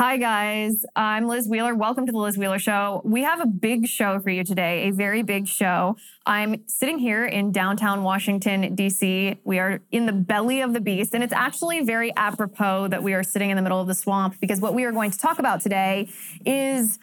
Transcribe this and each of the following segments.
Hi, guys. I'm Liz Wheeler. Welcome to the Liz Wheeler Show. We have a big show for you today, a very big show. I'm sitting here in downtown Washington, D.C. We are in the belly of the beast, and it's actually very apropos that we are sitting in the middle of the swamp because what we are going to talk about today is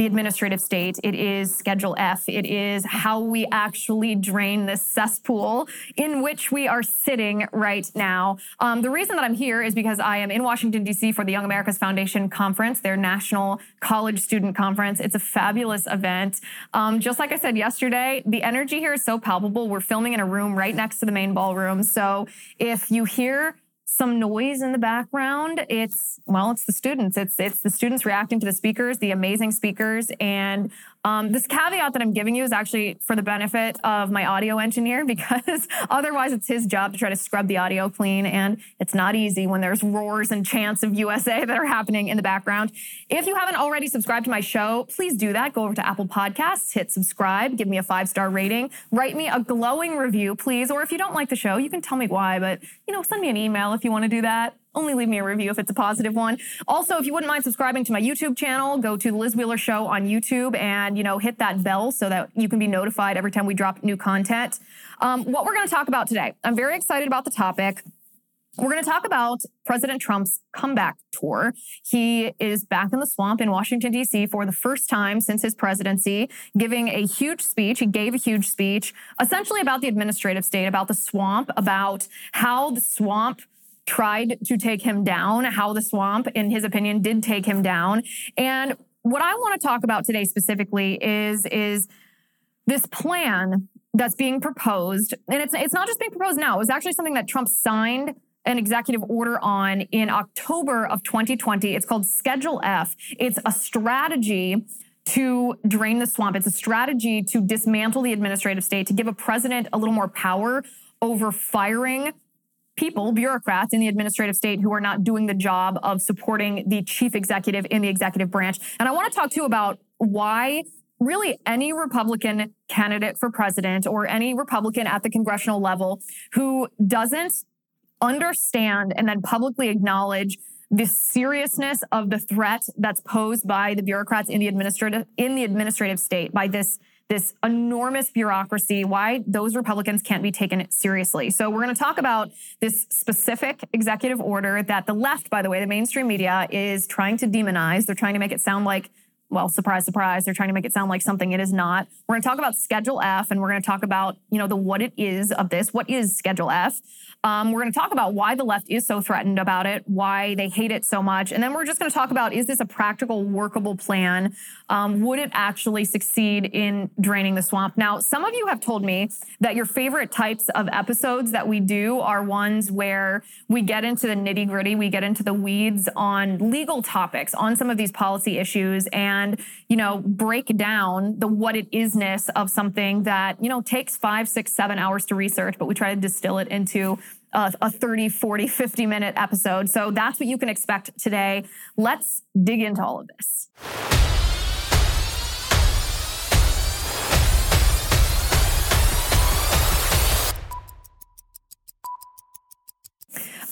the administrative state. It is Schedule F. It is how we actually drain this cesspool in which we are sitting right now. Um, the reason that I'm here is because I am in Washington, D.C. for the Young America's Foundation Conference, their national college student conference. It's a fabulous event. Um, just like I said yesterday, the energy here is so palpable. We're filming in a room right next to the main ballroom. So if you hear some noise in the background. It's well, it's the students. It's it's the students reacting to the speakers, the amazing speakers, and um, this caveat that I'm giving you is actually for the benefit of my audio engineer because otherwise it's his job to try to scrub the audio clean. And it's not easy when there's roars and chants of USA that are happening in the background. If you haven't already subscribed to my show, please do that. Go over to Apple Podcasts, hit subscribe, give me a five star rating, write me a glowing review, please. Or if you don't like the show, you can tell me why, but you know, send me an email if you want to do that only leave me a review if it's a positive one. Also, if you wouldn't mind subscribing to my YouTube channel, go to the Liz Wheeler Show on YouTube and, you know, hit that bell so that you can be notified every time we drop new content. Um, what we're going to talk about today, I'm very excited about the topic. We're going to talk about President Trump's comeback tour. He is back in the swamp in Washington, D.C. for the first time since his presidency, giving a huge speech. He gave a huge speech essentially about the administrative state, about the swamp, about how the swamp tried to take him down, how the swamp, in his opinion, did take him down. And what I want to talk about today specifically is, is this plan that's being proposed. And it's, it's not just being proposed now, it was actually something that Trump signed an executive order on in October of 2020. It's called Schedule F. It's a strategy to drain the swamp. It's a strategy to dismantle the administrative state, to give a president a little more power over firing people, bureaucrats in the administrative state who are not doing the job of supporting the chief executive in the executive branch. And I want to talk too about why really any Republican candidate for president or any Republican at the congressional level who doesn't understand and then publicly acknowledge the seriousness of the threat that's posed by the bureaucrats in the administrative in the administrative state by this this enormous bureaucracy, why those Republicans can't be taken seriously. So we're going to talk about this specific executive order that the left, by the way, the mainstream media is trying to demonize. They're trying to make it sound like well, surprise, surprise, they're trying to make it sound like something it is not. We're going to talk about Schedule F, and we're going to talk about, you know, the what it is of this. What is Schedule F? Um, we're going to talk about why the left is so threatened about it, why they hate it so much, and then we're just going to talk about is this a practical, workable plan? Um, would it actually succeed in draining the swamp? Now, some of you have told me that your favorite types of episodes that we do are ones where we get into the nitty gritty, we get into the weeds on legal topics, on some of these policy issues, and you know break down the what it isness of something that you know takes five, six, seven hours to research, but we try to distill it into a, a 30, 40, 50 minute episode. So that's what you can expect today. Let's dig into all of this.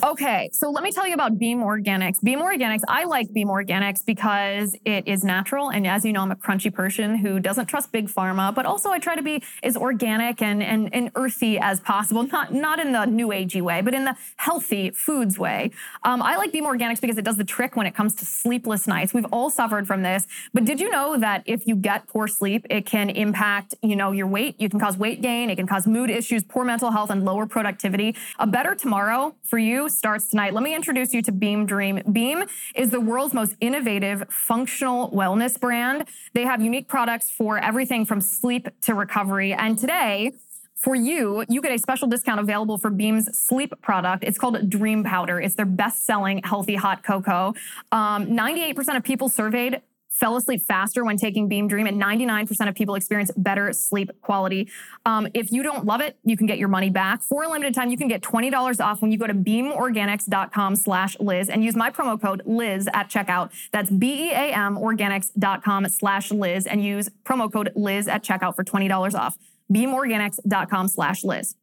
Okay, so let me tell you about Beam Organics. Beam Organics, I like Beam Organics because it is natural. And as you know, I'm a crunchy person who doesn't trust big pharma, but also I try to be as organic and, and, and earthy as possible. Not, not in the new agey way, but in the healthy foods way. Um, I like Beam Organics because it does the trick when it comes to sleepless nights. We've all suffered from this. But did you know that if you get poor sleep, it can impact, you know, your weight? You can cause weight gain, it can cause mood issues, poor mental health, and lower productivity. A better tomorrow for you starts tonight. Let me introduce you to Beam Dream. Beam is the world's most innovative functional wellness brand. They have unique products for everything from sleep to recovery. And today, for you, you get a special discount available for Beam's sleep product. It's called Dream Powder. It's their best selling healthy hot cocoa. Um, 98% of people surveyed fell asleep faster when taking Beam Dream, and 99% of people experience better sleep quality. Um, if you don't love it, you can get your money back. For a limited time, you can get $20 off when you go to beamorganics.com slash Liz and use my promo code Liz at checkout. That's B-E-A-M organics.com slash Liz and use promo code Liz at checkout for $20 off. beamorganics.com slash Liz.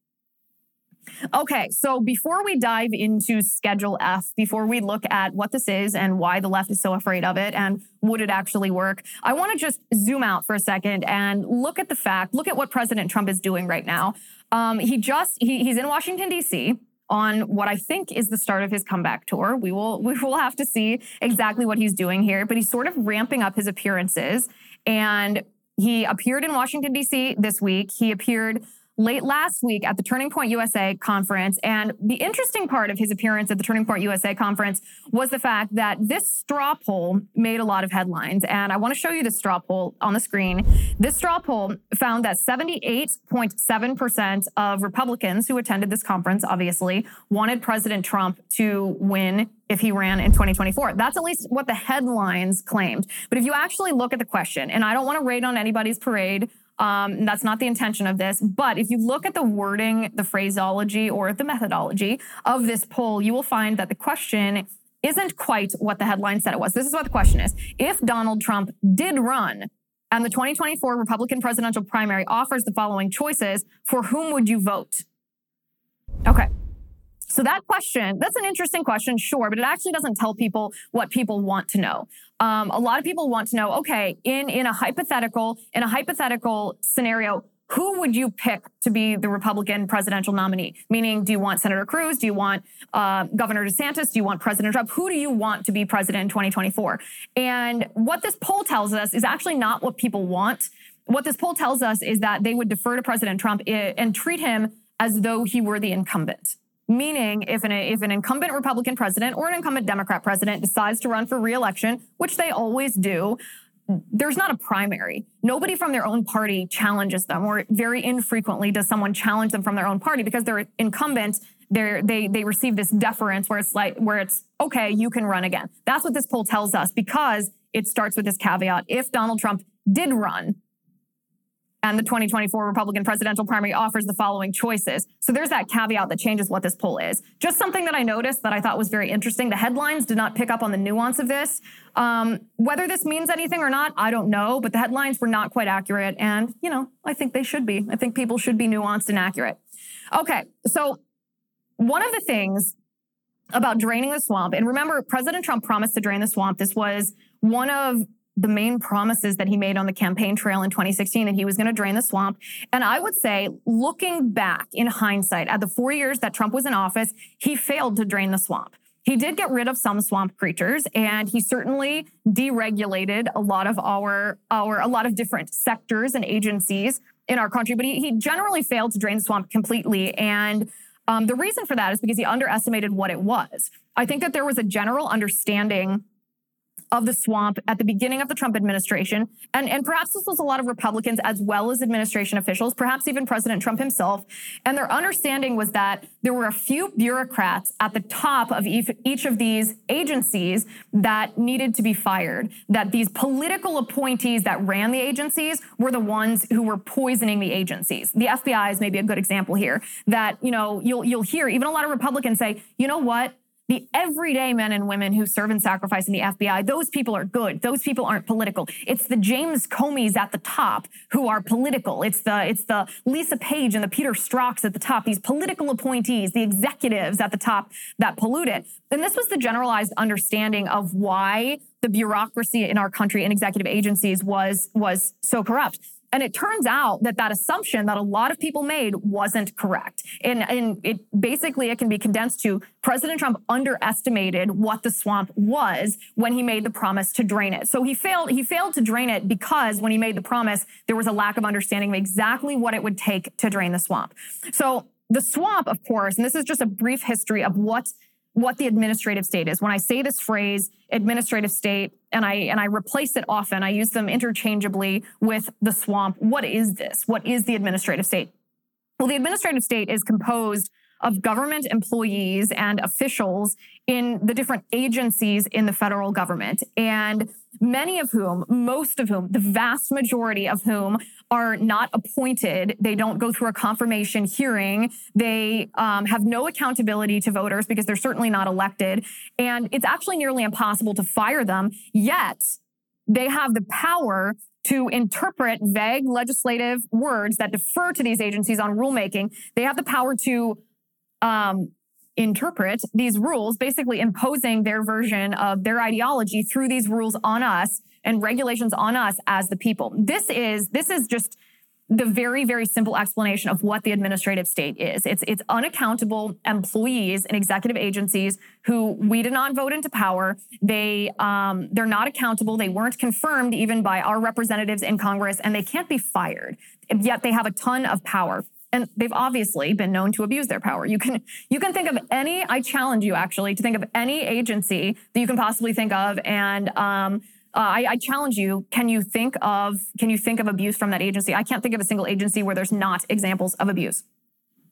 Okay, so before we dive into Schedule F, before we look at what this is and why the left is so afraid of it and would it actually work, I want to just zoom out for a second and look at the fact, look at what President Trump is doing right now. Um, he just he, he's in Washington D.C. on what I think is the start of his comeback tour. We will we will have to see exactly what he's doing here, but he's sort of ramping up his appearances and he appeared in Washington D.C. this week. He appeared late last week at the Turning Point USA conference. And the interesting part of his appearance at the Turning Point USA conference was the fact that this straw poll made a lot of headlines. And I want to show you the straw poll on the screen. This straw poll found that 78.7% of Republicans who attended this conference, obviously, wanted President Trump to win if he ran in 2024. That's at least what the headlines claimed. But if you actually look at the question, and I don't want to raid on anybody's parade, um, that's not the intention of this. But if you look at the wording, the phraseology, or the methodology of this poll, you will find that the question isn't quite what the headline said it was. This is what the question is. If Donald Trump did run and the 2024 Republican presidential primary offers the following choices, for whom would you vote? Okay. So that question, that's an interesting question, sure, but it actually doesn't tell people what people want to know. Um, a lot of people want to know, okay, in, in a hypothetical, in a hypothetical scenario, who would you pick to be the Republican presidential nominee? Meaning, do you want Senator Cruz? Do you want uh, Governor DeSantis? Do you want President Trump? Who do you want to be president in 2024? And what this poll tells us is actually not what people want. What this poll tells us is that they would defer to President Trump and treat him as though he were the incumbent. Meaning, if an, if an incumbent Republican president or an incumbent Democrat president decides to run for reelection, which they always do, there's not a primary. Nobody from their own party challenges them, or very infrequently does someone challenge them from their own party because they're incumbent. They're, they they receive this deference where it's like where it's okay, you can run again. That's what this poll tells us because it starts with this caveat: if Donald Trump did run, and the 2024 Republican presidential primary offers the following choices. So there's that caveat that changes what this poll is. Just something that I noticed that I thought was very interesting. The headlines did not pick up on the nuance of this. Um, whether this means anything or not, I don't know, but the headlines were not quite accurate. And, you know, I think they should be. I think people should be nuanced and accurate. Okay, so one of the things about draining the swamp, and remember, President Trump promised to drain the swamp. This was one of the main promises that he made on the campaign trail in 2016 that he was going to drain the swamp. And I would say, looking back in hindsight at the four years that Trump was in office, he failed to drain the swamp. He did get rid of some swamp creatures and he certainly deregulated a lot of our, our, a lot of different sectors and agencies in our country, but he, he generally failed to drain the swamp completely. And um, the reason for that is because he underestimated what it was. I think that there was a general understanding of the swamp at the beginning of the Trump administration. And, and perhaps this was a lot of Republicans as well as administration officials, perhaps even President Trump himself. And their understanding was that there were a few bureaucrats at the top of each, of these agencies that needed to be fired, that these political appointees that ran the agencies were the ones who were poisoning the agencies. The FBI is maybe a good example here that, you know, you'll, you'll hear even a lot of Republicans say, you know what? The everyday men and women who serve and sacrifice in the FBI, those people are good. Those people aren't political. It's the James Comeys at the top who are political. It's the it's the Lisa Page and the Peter Strzok's at the top. These political appointees, the executives at the top that pollute it. And this was the generalized understanding of why the bureaucracy in our country and executive agencies was was so corrupt. And it turns out that that assumption that a lot of people made wasn't correct. And, and it basically it can be condensed to President Trump underestimated what the swamp was when he made the promise to drain it. So he failed he failed to drain it because when he made the promise there was a lack of understanding of exactly what it would take to drain the swamp. So the swamp, of course, and this is just a brief history of what what the administrative state is. When I say this phrase, administrative state, and I and I replace it often, I use them interchangeably with the swamp. What is this? What is the administrative state? Well, the administrative state is composed of government employees and officials in the different agencies in the federal government. And many of whom, most of whom, the vast majority of whom are not appointed. They don't go through a confirmation hearing. They um, have no accountability to voters because they're certainly not elected. And it's actually nearly impossible to fire them. Yet they have the power to interpret vague legislative words that defer to these agencies on rulemaking. They have the power to um, interpret these rules, basically imposing their version of their ideology through these rules on us and regulations on us as the people. This is this is just the very very simple explanation of what the administrative state is. It's it's unaccountable employees and executive agencies who we did not vote into power. They um, they're not accountable. They weren't confirmed even by our representatives in Congress, and they can't be fired. Yet they have a ton of power and they've obviously been known to abuse their power. You can you can think of any. I challenge you actually to think of any agency that you can possibly think of, and um, uh, I, I, challenge you. Can you think of can you think of abuse from that agency? I can't think of a single agency where there's not examples of abuse.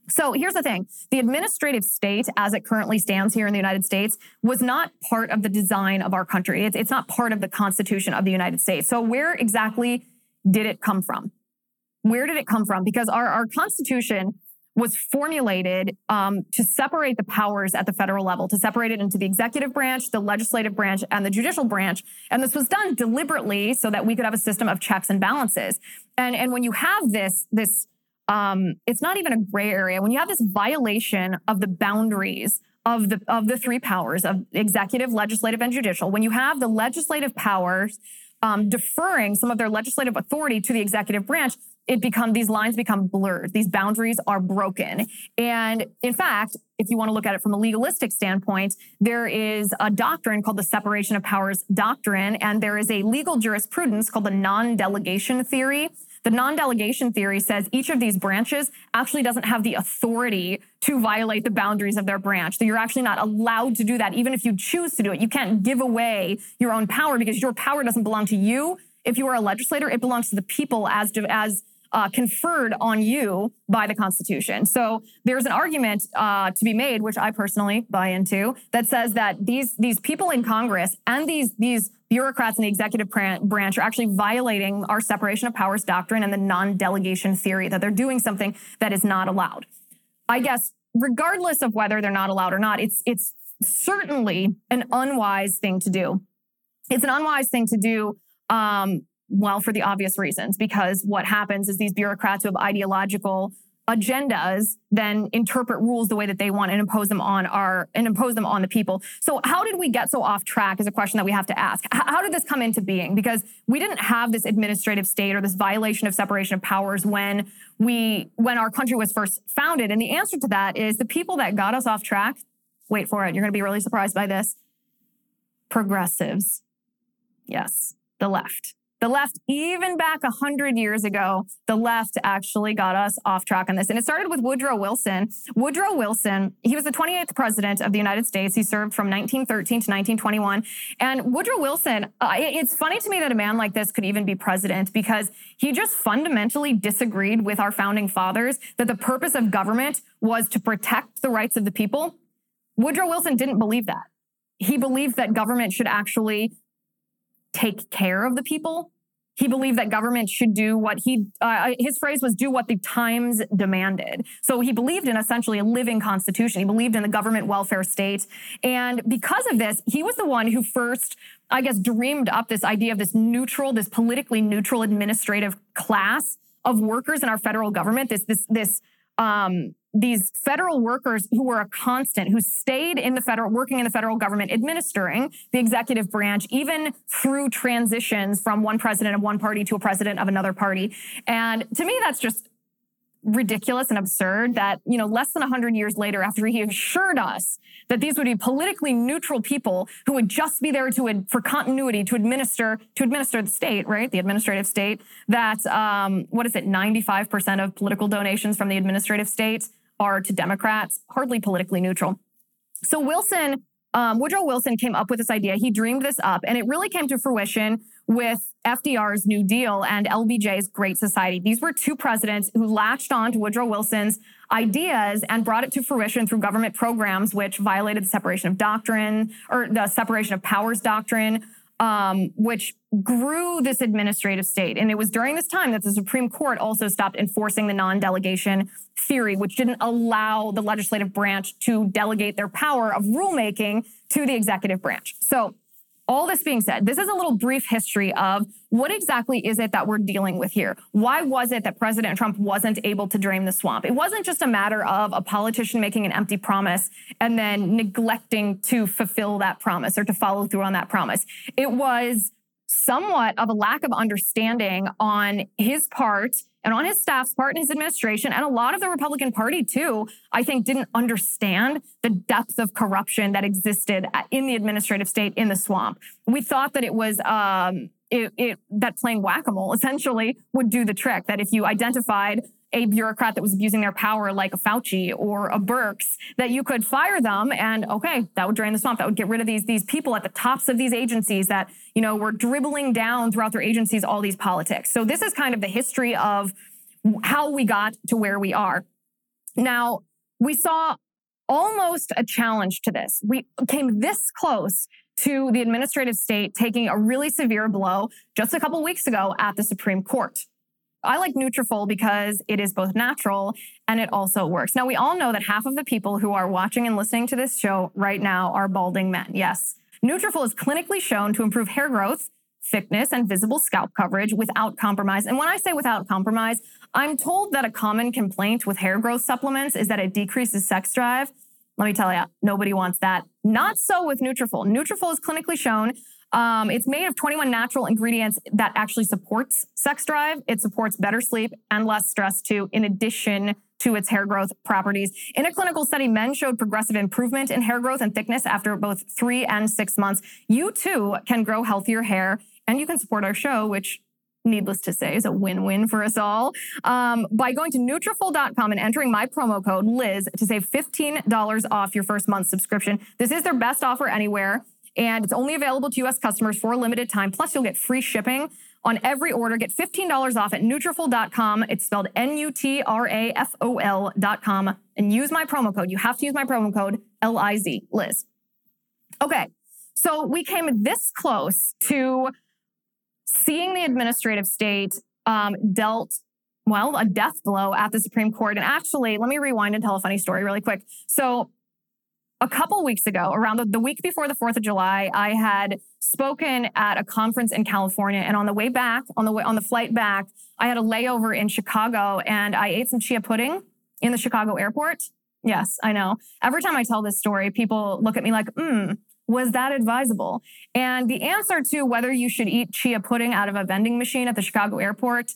So here's the thing the administrative state, as it currently stands here in the United States, was not part of the design of our country. It's, it's not part of the Constitution of the United States. So, where exactly did it come from? Where did it come from? Because our, our Constitution was formulated um, to separate the powers at the federal level, to separate it into the executive branch, the legislative branch, and the judicial branch. And this was done deliberately so that we could have a system of checks and balances. And, and when you have this, this um, it's not even a gray area. When you have this violation of the boundaries of the of the three powers of executive, legislative, and judicial, when you have the legislative powers um, deferring some of their legislative authority to the executive branch, it become these lines become blurred. These boundaries are broken. And in fact, if you want to look at it from a legalistic standpoint, there is a doctrine called the separation of powers doctrine, and there is a legal jurisprudence called the non-delegation theory the non delegation theory says each of these branches actually doesn't have the authority to violate the boundaries of their branch. So you're actually not allowed to do that, even if you choose to do it. You can't give away your own power because your power doesn't belong to you. If you are a legislator, it belongs to the people as, as uh, conferred on you by the Constitution. So there's an argument uh, to be made, which I personally buy into, that says that these these people in Congress and these these bureaucrats in the executive branch are actually violating our separation of powers doctrine and the non-delegation theory that they're doing something that is not allowed. I guess regardless of whether they're not allowed or not, it's it's certainly an unwise thing to do. It's an unwise thing to do um, well for the obvious reasons because what happens is these bureaucrats who have ideological agendas then interpret rules the way that they want and impose them on our and impose them on the people. So how did we get so off track is a question that we have to ask. H- how did this come into being? Because we didn't have this administrative state or this violation of separation of powers when we when our country was first founded. And the answer to that is the people that got us off track, wait for it, you're going to be really surprised by this. Progressives. Yes, the left. The left, even back 100 years ago, the left actually got us off track on this. And it started with Woodrow Wilson. Woodrow Wilson, he was the 28th president of the United States. He served from 1913 to 1921. And Woodrow Wilson, uh, it's funny to me that a man like this could even be president because he just fundamentally disagreed with our founding fathers that the purpose of government was to protect the rights of the people. Woodrow Wilson didn't believe that. He believed that government should actually take care of the people. He believed that government should do what he uh, his phrase was do what the times demanded. So he believed in essentially a living constitution. He believed in the government welfare state. And because of this he was the one who first i guess dreamed up this idea of this neutral this politically neutral administrative class of workers in our federal government this this this um, these federal workers who were a constant, who stayed in the federal, working in the federal government, administering the executive branch, even through transitions from one president of one party to a president of another party. And to me, that's just ridiculous and absurd that, you know, less than 100 years later, after he assured us that these would be politically neutral people who would just be there to, for continuity, to administer, to administer the state, right? The administrative state, that, um, what is it, 95% of political donations from the administrative state are to Democrats, hardly politically neutral. So Wilson, um, Woodrow Wilson came up with this idea. He dreamed this up, and it really came to fruition with FDR's New Deal and LBJ's Great Society. These were two presidents who latched on to Woodrow Wilson's ideas and brought it to fruition through government programs which violated the separation of doctrine or the separation of powers doctrine, um, which grew this administrative state. And it was during this time that the Supreme Court also stopped enforcing the non delegation theory, which didn't allow the legislative branch to delegate their power of rulemaking to the executive branch. So all this being said, this is a little brief history of what exactly is it that we're dealing with here? Why was it that President Trump wasn't able to drain the swamp? It wasn't just a matter of a politician making an empty promise and then neglecting to fulfill that promise or to follow through on that promise. It was somewhat of a lack of understanding on his part and on his staff's part and his administration, and a lot of the Republican Party too, I think didn't understand the depth of corruption that existed in the administrative state in the swamp. We thought that it was um, it, it, that playing whack-a-mole essentially would do the trick. That if you identified a bureaucrat that was abusing their power like a Fauci or a Birx, that you could fire them and okay, that would drain the swamp. That would get rid of these, these people at the tops of these agencies that, you know, were dribbling down throughout their agencies all these politics. So this is kind of the history of how we got to where we are. Now, we saw almost a challenge to this. We came this close to the administrative state taking a really severe blow just a couple weeks ago at the Supreme Court. I like Nutrafol because it is both natural and it also works. Now, we all know that half of the people who are watching and listening to this show right now are balding men. Yes. Nutrafol is clinically shown to improve hair growth, thickness, and visible scalp coverage without compromise. And when I say without compromise, I'm told that a common complaint with hair growth supplements is that it decreases sex drive. Let me tell you, nobody wants that. Not so with Nutrafol. Nutrafol is clinically shown um, it's made of 21 natural ingredients that actually supports sex drive. It supports better sleep and less stress too, in addition to its hair growth properties. In a clinical study, men showed progressive improvement in hair growth and thickness after both three and six months. You too can grow healthier hair and you can support our show, which needless to say is a win-win for us all um, by going to Nutrafol.com and entering my promo code liz to save $15 off your first month subscription this is their best offer anywhere and it's only available to U.S. customers for a limited time. Plus, you'll get free shipping on every order. Get $15 off at Nutrafol.com. It's spelled N-U-T-R-A-F-O-L.com. And use my promo code. You have to use my promo code L-I-Z, Liz. Okay, so we came this close to seeing the administrative state um, dealt well, a death blow at the Supreme Court. And actually, let me rewind and tell a funny story really quick. So a couple weeks ago, around the, the, week before the 4th of July, I had spoken at a conference in California. And on the way back, on the way, on the flight back, I had a layover in Chicago and I ate some chia pudding in the Chicago airport. Yes, I know. Every time I tell this story, people look at me like, hmm, was that advisable? And the answer to whether you should eat chia pudding out of a vending machine at the Chicago airport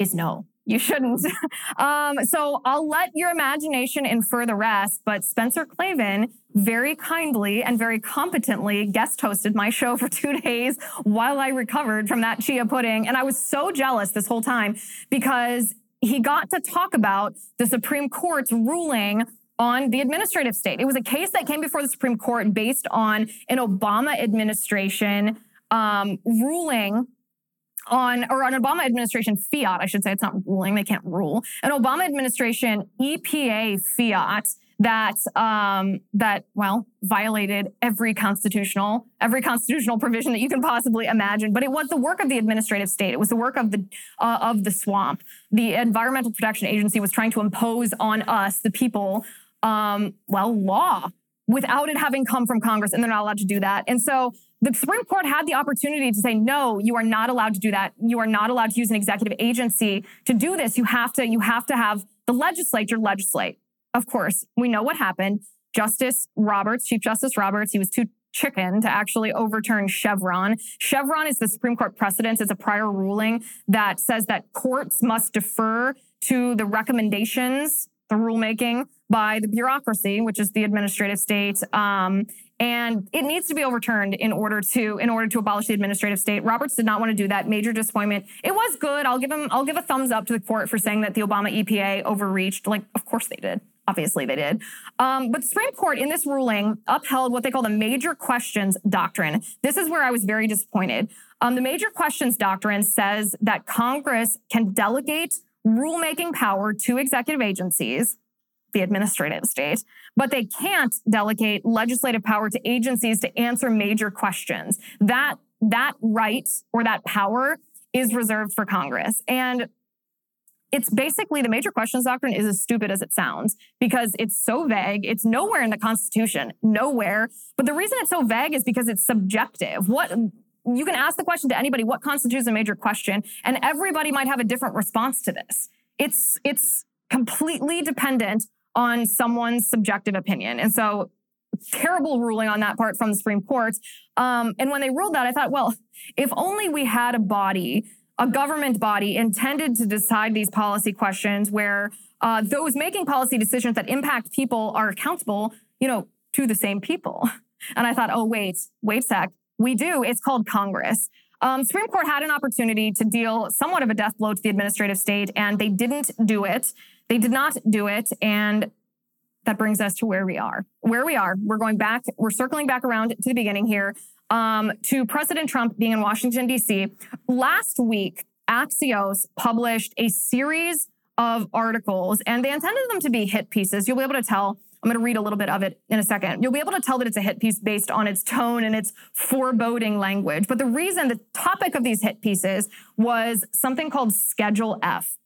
is no you shouldn't. um, so I'll let your imagination infer the rest. But Spencer Klavan very kindly and very competently guest hosted my show for two days while I recovered from that chia pudding. And I was so jealous this whole time because he got to talk about the Supreme Court's ruling on the administrative state. It was a case that came before the Supreme Court based on an Obama administration um, ruling on or an Obama administration fiat, I should say, it's not ruling, they can't rule. An Obama administration EPA fiat that um, that well violated every constitutional every constitutional provision that you can possibly imagine. But it was the work of the administrative state. It was the work of the uh, of the swamp. The Environmental Protection Agency was trying to impose on us, the people, um, well, law without it having come from Congress, and they're not allowed to do that. And so the Supreme Court had the opportunity to say, no, you are not allowed to do that. You are not allowed to use an executive agency to do this. You have to, you have to have the legislature legislate. Of course, we know what happened. Justice Roberts, Chief Justice Roberts, he was too chicken to actually overturn Chevron. Chevron is the Supreme Court precedent. It's a prior ruling that says that courts must defer to the recommendations, the rulemaking by the bureaucracy, which is the administrative state. Um, and it needs to be overturned in order to in order to abolish the administrative state. Roberts did not want to do that. Major disappointment. It was good. I'll give him I'll give a thumbs up to the court for saying that the Obama EPA overreached. Like, of course they did. Obviously they did. Um, but the Supreme Court in this ruling upheld what they call the major questions doctrine. This is where I was very disappointed. Um, the major questions doctrine says that Congress can delegate rulemaking power to executive agencies the administrative state, but they can't delegate legislative power to agencies to answer major questions. That, that right or that power is reserved for Congress. And it's basically the major questions doctrine is as stupid as it sounds because it's so vague. It's nowhere in the Constitution, nowhere. But the reason it's so vague is because it's subjective. What you can ask the question to anybody, what constitutes a major question? And everybody might have a different response to this. It's, it's completely dependent on someone's subjective opinion. And so terrible ruling on that part from the Supreme Court. Um, and when they ruled that, I thought, well, if only we had a body, a government body intended to decide these policy questions where uh, those making policy decisions that impact people are accountable, you know, to the same people. And I thought, oh, wait, wait sec. We do. It's called Congress. Um, Supreme Court had an opportunity to deal somewhat of a death blow to the administrative state, and they didn't do it. They did not do it, and that brings us to where we are. Where we are, we're going back. We're circling back around to the beginning here um, to President Trump being in Washington D.C. Last week, Axios published a series of articles, and they intended them to be hit pieces. You'll be able to tell I'm going to read a little bit of it in a second. You'll be able to tell that it's a hit piece based on its tone and its foreboding language. But the reason the topic of these hit pieces was something called Schedule F.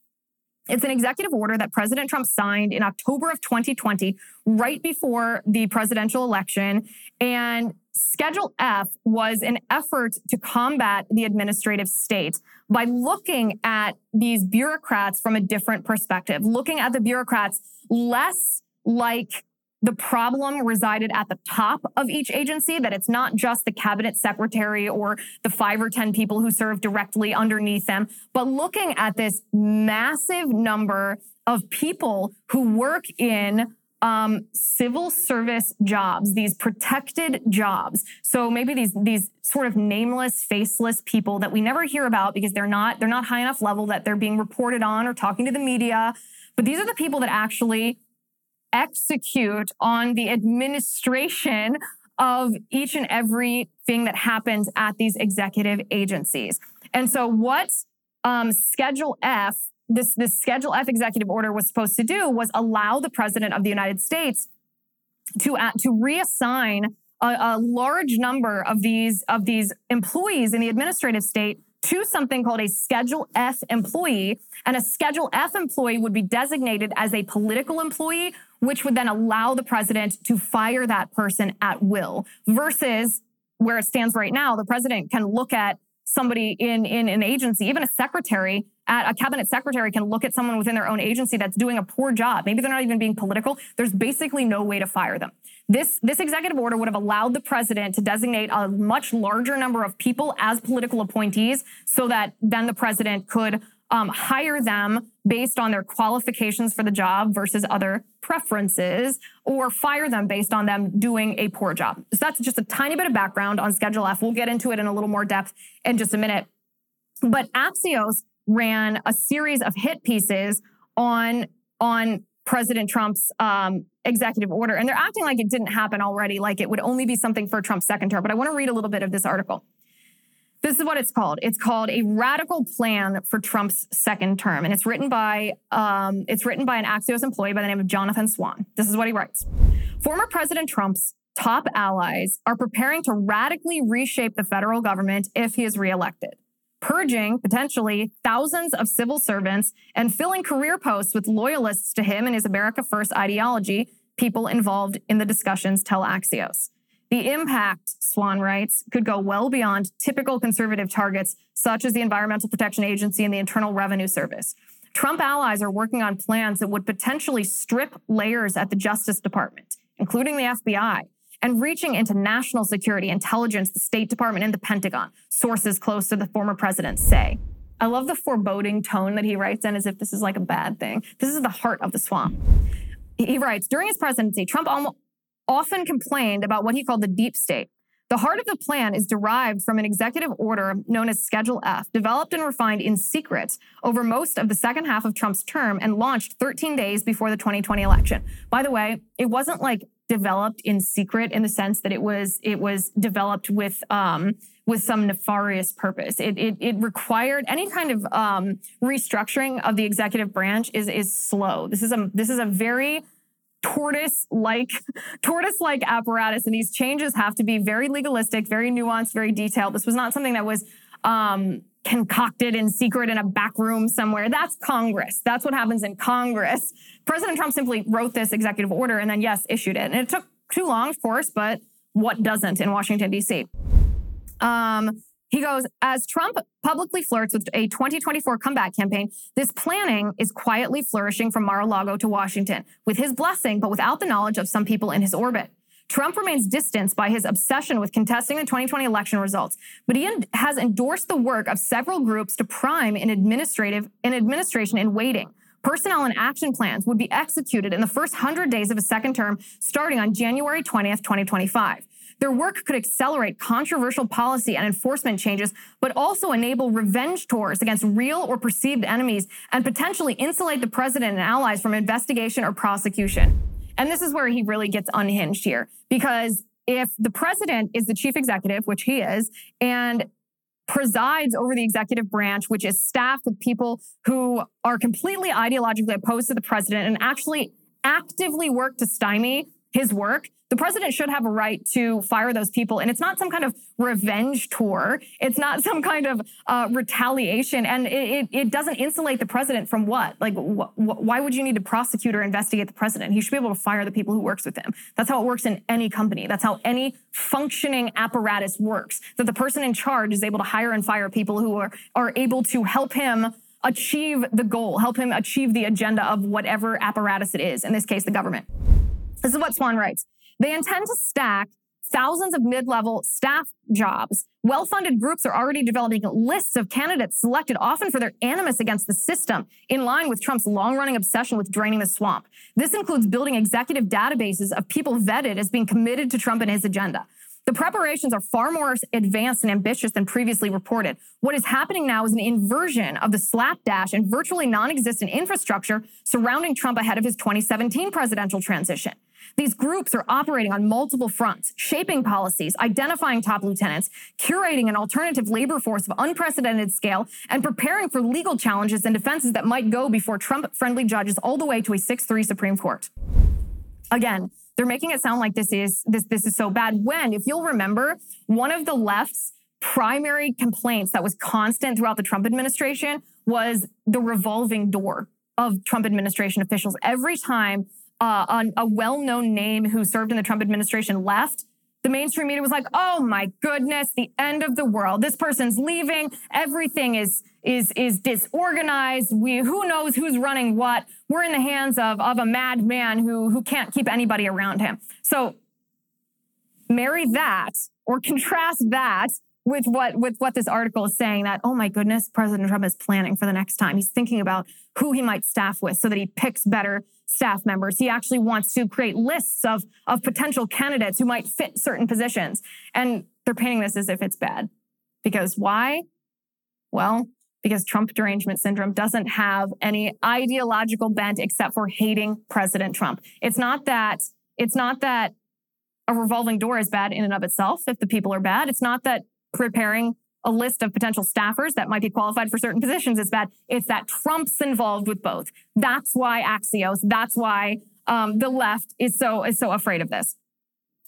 It's an executive order that President Trump signed in October of 2020, right before the presidential election. And Schedule F was an effort to combat the administrative state by looking at these bureaucrats from a different perspective, looking at the bureaucrats less like the problem resided at the top of each agency, that it's not just the cabinet secretary or the five or 10 people who serve directly underneath them, but looking at this massive number of people who work in um, civil service jobs, these protected jobs. So maybe these these sort of nameless, faceless people that we never hear about because they're not they're not high enough level that they're being reported on or talking to the media. But these are the people that actually execute on the administration of each and every thing that happens at these executive agencies. And so, what um, Schedule F, this, this Schedule F executive order was supposed to do was allow the president of the United States to, uh, to reassign a, a large number of these, of these employees in the administrative state to something called a Schedule F employee. And a Schedule F employee would be designated as a political employee, which would then allow the president to fire that person at will versus where it stands right now. The president can look at somebody in, in an agency, even a secretary, at a cabinet secretary can look at someone within their own agency that's doing a poor job. Maybe they're not even being political. There's basically no way to fire them. This, this executive order would have allowed the president to designate a much larger number of people as political appointees so that then the president could um, hire them based on their qualifications for the job versus other preferences, or fire them based on them doing a poor job. So that's just a tiny bit of background on Schedule F. We'll get into it in a little more depth in just a minute. But Axios ran a series of hit pieces on on President Trump's um, executive order, and they're acting like it didn't happen already, like it would only be something for Trump's second term. But I want to read a little bit of this article. This is what it's called. It's called a radical plan for Trump's second term, and it's written by um, it's written by an Axios employee by the name of Jonathan Swan. This is what he writes: Former President Trump's top allies are preparing to radically reshape the federal government if he is reelected, purging potentially thousands of civil servants and filling career posts with loyalists to him and his America First ideology. People involved in the discussions tell Axios. The impact, Swan writes, could go well beyond typical conservative targets, such as the Environmental Protection Agency and the Internal Revenue Service. Trump allies are working on plans that would potentially strip layers at the Justice Department, including the FBI, and reaching into national security, intelligence, the State Department, and the Pentagon, sources close to the former president say. I love the foreboding tone that he writes in as if this is like a bad thing. This is the heart of the swamp. He writes During his presidency, Trump almost often complained about what he called the deep state. The heart of the plan is derived from an executive order known as Schedule F, developed and refined in secret over most of the second half of Trump's term and launched 13 days before the 2020 election. By the way, it wasn't like developed in secret in the sense that it was it was developed with um, with some nefarious purpose. It, it, it required any kind of um, restructuring of the executive branch is is slow. This is a this is a very tortoise like tortoise like apparatus and these changes have to be very legalistic very nuanced very detailed this was not something that was um, concocted in secret in a back room somewhere. That's Congress. That's what happens in Congress. President Trump simply wrote this executive order and then, yes, issued it. And it took too long, of course, but what doesn't in Washington, D.C.? Um, he goes, as Trump publicly flirts with a 2024 comeback campaign, this planning is quietly flourishing from Mar a Lago to Washington with his blessing, but without the knowledge of some people in his orbit. Trump remains distanced by his obsession with contesting the 2020 election results, but he has endorsed the work of several groups to prime an administrative an administration in waiting. Personnel and action plans would be executed in the first 100 days of a second term starting on January 20th, 2025. Their work could accelerate controversial policy and enforcement changes, but also enable revenge tours against real or perceived enemies and potentially insulate the president and allies from investigation or prosecution. And this is where he really gets unhinged here because if the president is the chief executive, which he is, and presides over the executive branch, which is staffed with people who are completely ideologically opposed to the president and actually actively work to stymie his work, the president should have a right to fire those people. And it's not some kind of revenge tour. It's not some kind of uh, retaliation. And it, it, it, doesn't insulate the president from what? Like, wh- wh- why would you need to prosecute or investigate the president? He should be able to fire the people who works with him. That's how it works in any company. That's how any functioning apparatus works. That the person in charge is able to hire and fire people who are, are able to help him achieve the goal, help him achieve the agenda of whatever apparatus it is, in this case, the government. This is what Swan writes. They intend to stack thousands of mid-level staff jobs. Well-funded groups are already developing lists of candidates selected often for their animus against the system, in line with Trump's long-running obsession with draining the swamp. This includes building executive databases of people vetted as being committed to Trump and his agenda. The preparations are far more advanced and ambitious than previously reported. What is happening now is an inversion of the slapdash and virtually non-existent infrastructure surrounding Trump ahead of his 2017 presidential transition. These groups are operating on multiple fronts, shaping policies, identifying top lieutenants, curating an alternative labor force of unprecedented scale, and preparing for legal challenges and defenses that might go before Trump friendly judges all the way to a 6 3 Supreme Court. Again, they're making it sound like this is this this is so bad when if you'll remember one of the left's primary complaints that was constant throughout the Trump administration was the revolving door of Trump administration officials every time uh, a, a well-known name who served in the Trump administration left the mainstream media was like, "Oh my goodness, the end of the world. This person's leaving. Everything is is is disorganized. We who knows who's running what. We're in the hands of of a madman who who can't keep anybody around him." So marry that or contrast that with what with what this article is saying that oh my goodness president trump is planning for the next time he's thinking about who he might staff with so that he picks better staff members. He actually wants to create lists of, of potential candidates who might fit certain positions. And they're painting this as if it's bad. Because why? Well, because Trump derangement syndrome doesn't have any ideological bent except for hating President Trump. It's not that, it's not that a revolving door is bad in and of itself if the people are bad. It's not that preparing a list of potential staffers that might be qualified for certain positions is bad. It's that Trump's involved with both. That's why Axios, that's why um, the left is so is so afraid of this.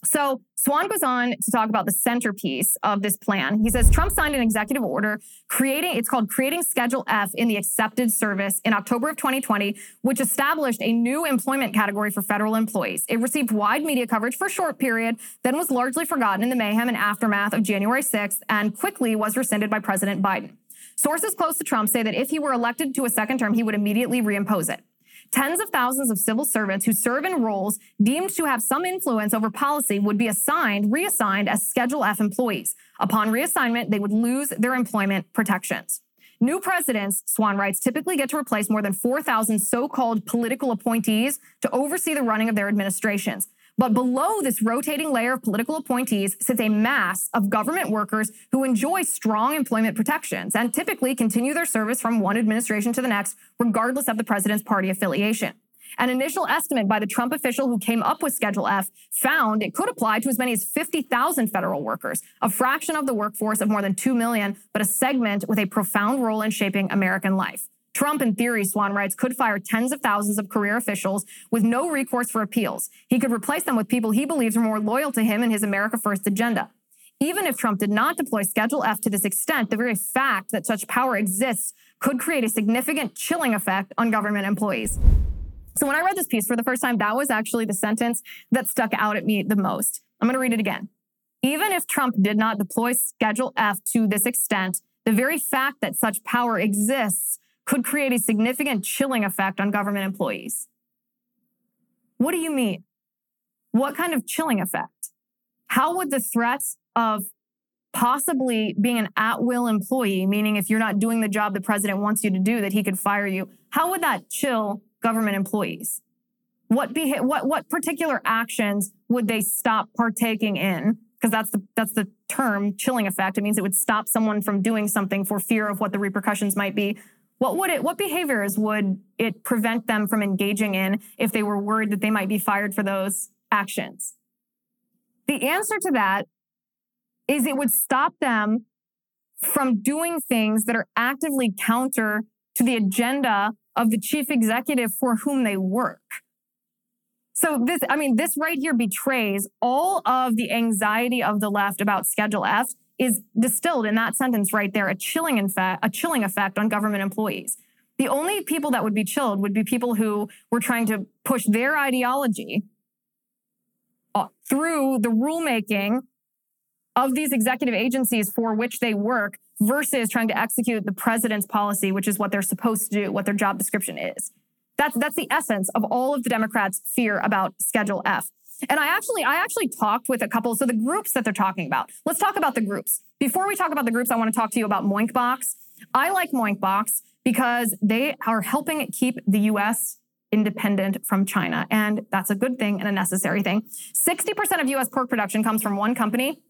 So Swan goes on to talk about the centerpiece of this plan. He says Trump signed an executive order creating, it's called Creating Schedule F in the Excepted Service in October of 2020, which established a new employment category for federal employees. It received wide media coverage for a short period, then was largely forgotten in the mayhem and aftermath of January 6th, and quickly was rescinded by President Biden. Sources close to Trump say that if he were elected to a second term, he would immediately reimpose it. Tens of thousands of civil servants who serve in roles deemed to have some influence over policy would be assigned, reassigned as Schedule F employees. Upon reassignment, they would lose their employment protections. New presidents, Swan writes, typically get to replace more than 4,000 so called political appointees to oversee the running of their administrations. But below this rotating layer of political appointees sits a mass of government workers who enjoy strong employment protections and typically continue their service from one administration to the next, regardless of the president's party affiliation. An initial estimate by the Trump official who came up with Schedule F found it could apply to as many as 50,000 federal workers, a fraction of the workforce of more than 2 million, but a segment with a profound role in shaping American life. Trump, in theory, Swan writes, could fire tens of thousands of career officials with no recourse for appeals. He could replace them with people he believes are more loyal to him and his America First agenda. Even if Trump did not deploy Schedule F to this extent, the very fact that such power exists could create a significant chilling effect on government employees. So when I read this piece for the first time, that was actually the sentence that stuck out at me the most. I'm going to read it again. Even if Trump did not deploy Schedule F to this extent, the very fact that such power exists could create a significant chilling effect on government employees. What do you mean? What kind of chilling effect? How would the threats of possibly being an at will employee, meaning if you're not doing the job the president wants you to do, that he could fire you, how would that chill government employees? What, beha- what, what particular actions would they stop partaking in? Because that's the, that's the term chilling effect. It means it would stop someone from doing something for fear of what the repercussions might be what would it, what behaviors would it prevent them from engaging in if they were worried that they might be fired for those actions? The answer to that is it would stop them from doing things that are actively counter to the agenda of the chief executive for whom they work. So this, I mean, this right here betrays all of the anxiety of the left about Schedule F is distilled in that sentence right there, a chilling effect, a chilling effect on government employees. The only people that would be chilled would be people who were trying to push their ideology uh, through the rulemaking of these executive agencies for which they work versus trying to execute the president's policy, which is what they're supposed to do, what their job description is. That's, that's the essence of all of the Democrats' fear about Schedule F. And I actually, I actually talked with a couple. So the groups that they're talking about. Let's talk about the groups. Before we talk about the groups, I want to talk to you about Moinkbox. I like Moinkbox because they are helping keep the U.S. independent from China, and that's a good thing and a necessary thing. Sixty percent of U.S. pork production comes from one company.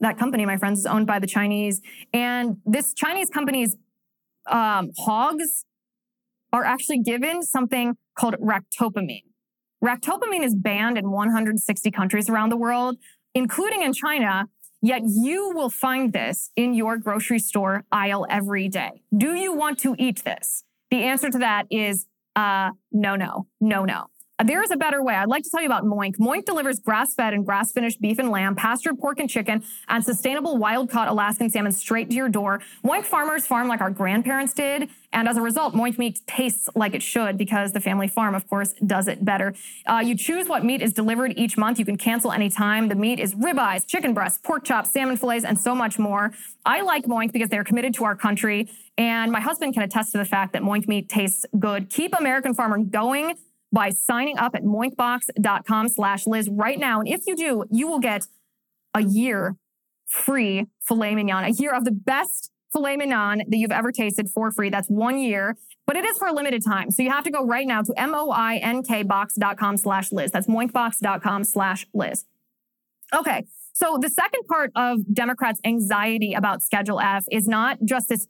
That company, my friends, is owned by the Chinese, and this Chinese company's um, hogs are actually given something called ractopamine. Ractopamine is banned in 160 countries around the world, including in China, yet you will find this in your grocery store aisle every day. Do you want to eat this? The answer to that is uh, no, no, no, no. There is a better way. I'd like to tell you about Moink. Moink delivers grass fed and grass finished beef and lamb, pastured pork and chicken, and sustainable wild caught Alaskan salmon straight to your door. Moink farmers farm like our grandparents did. And as a result, Moink meat tastes like it should because the family farm, of course, does it better. Uh, you choose what meat is delivered each month. You can cancel anytime. The meat is ribeyes, chicken breasts, pork chops, salmon fillets, and so much more. I like Moink because they're committed to our country. And my husband can attest to the fact that Moink meat tastes good. Keep American Farmer going by signing up at moinkbox.com slash Liz right now. And if you do, you will get a year free filet mignon, a year of the best filet mignon that you've ever tasted for free. That's one year, but it is for a limited time. So you have to go right now to moinkbox.com slash Liz. That's moinkbox.com slash Liz. Okay. So the second part of Democrats' anxiety about Schedule F is not just this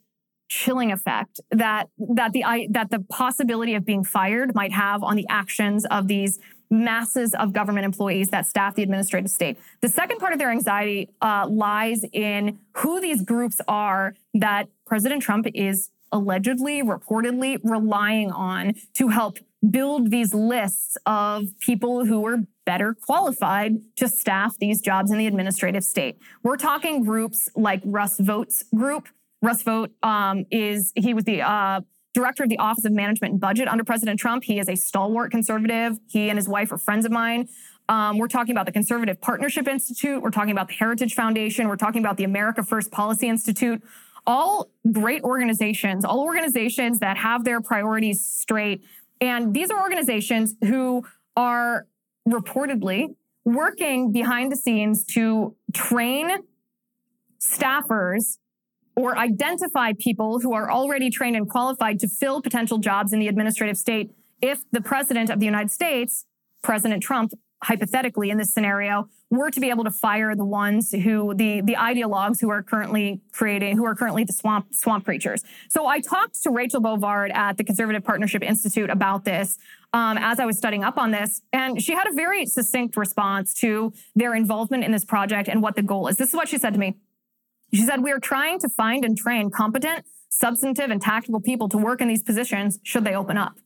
chilling effect that that the that the possibility of being fired might have on the actions of these masses of government employees that staff the administrative state. The second part of their anxiety uh, lies in who these groups are that President Trump is allegedly, reportedly relying on to help build these lists of people who are better qualified to staff these jobs in the administrative state. We're talking groups like Russ Vought's group, Russ Vought um, is he was the uh, director of the Office of Management and Budget under President Trump. He is a stalwart conservative. He and his wife are friends of mine. Um, we're talking about the Conservative Partnership Institute. We're talking about the Heritage Foundation. We're talking about the America First Policy Institute. All great organizations, all organizations that have their priorities straight. And these are organizations who are reportedly working behind the scenes to train staffers or identify people who are already trained and qualified to fill potential jobs in the administrative state if the president of the United States, President Trump, hypothetically in this scenario, were to be able to fire the ones who the the ideologues who are currently creating who are currently the swamp swamp creatures. So I talked to Rachel Bovard at the Conservative Partnership Institute about this um, as I was studying up on this, and she had a very succinct response to their involvement in this project and what the goal is. This is what she said to me. She said, We are trying to find and train competent, substantive, and tactical people to work in these positions should they open up.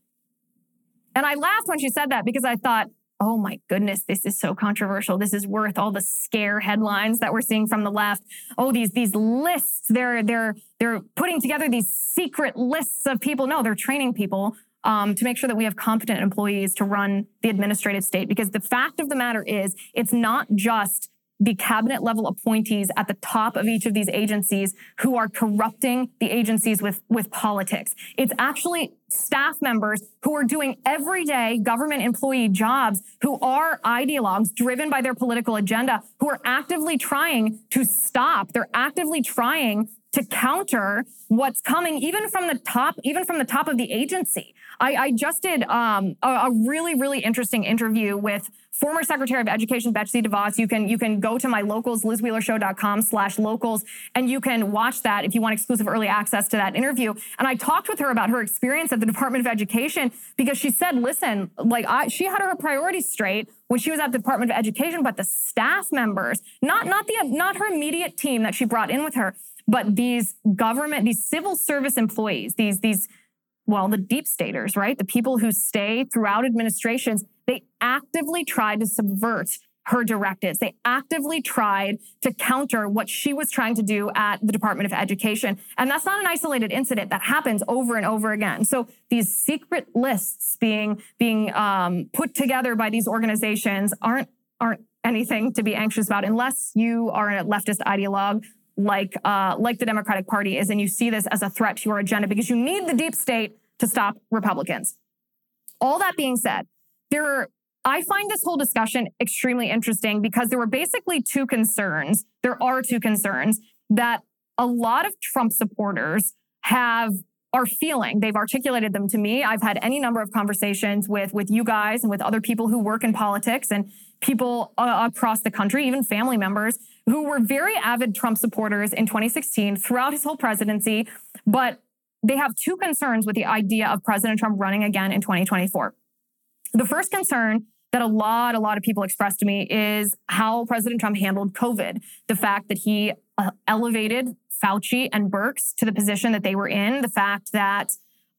And I laughed when she said that because I thought, oh my goodness, this is so controversial. This is worth all the scare headlines that we're seeing from the left. Oh, these these lists, they're they're they're putting together these secret lists of people. No, they're training people um, to make sure that we have competent employees to run the administrative state. Because the fact of the matter is, it's not just the cabinet level appointees at the top of each of these agencies who are corrupting the agencies with, with politics. It's actually staff members who are doing everyday government employee jobs who are ideologues driven by their political agenda, who are actively trying to stop. They're actively trying to counter what's coming even from the top even from the top of the agency i, I just did um, a, a, really really interesting interview with former secretary of education betsy devos you can you can go to my locals lizwheelershow.com slash locals and you can watch that if you want exclusive early access to that interview. And i talked with her about her experience at the department of education because she said listen like I, she had her priorities straight when she was at the department of education but the staff members not not the not her immediate team that she brought in with her but these government, these civil service employees, these, these, well, the deep staters, right? The people who stay throughout administrations, they actively tried to subvert her directives. They actively tried to counter what she was trying to do at the Department of Education. And that's not an isolated incident that happens over and over again. So these secret lists being, being um, put together by these organizations aren't, aren't anything to be anxious about unless you are a leftist ideologue like uh, like the Democratic Party is, and you see this as a threat to your agenda because you need the deep state to stop Republicans. All that being said, there are, I find this whole discussion extremely interesting because there were basically two concerns. There are two concerns that a lot of Trump supporters have are feeling. They've articulated them to me. I've had any number of conversations with with you guys and with other people who work in politics and people uh, across the country, even family members who were very avid Trump supporters in 2016 throughout his whole presidency, but they have two concerns with the idea of President Trump running again in 2024. The first concern that a lot, a lot of people expressed to me is how President Trump handled COVID. The fact that he uh, elevated Fauci and Birx to the position that they were in, the fact that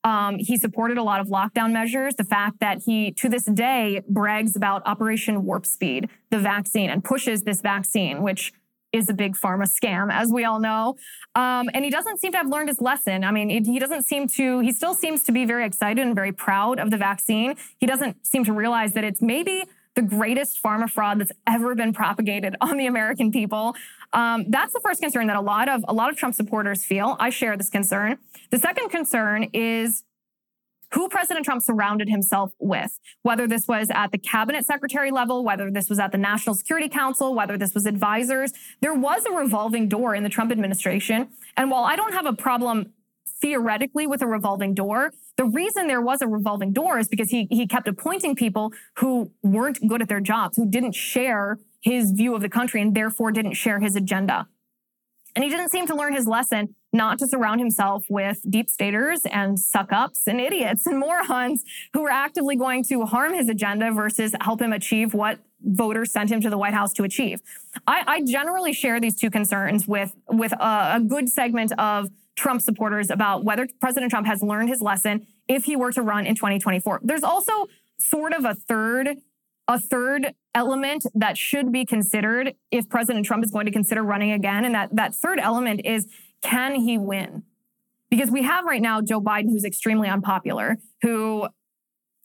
um, he supported a lot of lockdown measures. The fact that he, to this day, brags about Operation Warp Speed, the vaccine, and pushes this vaccine, which is a big pharma scam, as we all know. Um, and he doesn't seem to have learned his lesson. I mean, he doesn't seem to, he still seems to be very excited and very proud of the vaccine. He doesn't seem to realize that it's maybe the greatest pharma fraud that's ever been propagated on the American people. Um, that's the first concern that a lot of a lot of Trump supporters feel. I share this concern. The second concern is who President Trump surrounded himself with, whether this was at the cabinet secretary level, whether this was at the National Security Council, whether this was advisors. There was a revolving door in the Trump administration. And while I don't have a problem theoretically with a revolving door, the reason there was a revolving door is because he, he kept appointing people who weren't good at their jobs, who didn't share his view of the country and therefore didn't share his agenda. And he didn't seem to learn his lesson not to surround himself with deep staters and suck ups and idiots and morons who were actively going to harm his agenda versus help him achieve what voters sent him to the White House to achieve. I, I generally share these two concerns with, with a, a good segment of Trump supporters about whether President Trump has learned his lesson if he were to run in 2024. There's also sort of a third a third element that should be considered if President Trump is going to consider running again and that that third element is can he win? Because we have right now Joe Biden who's extremely unpopular who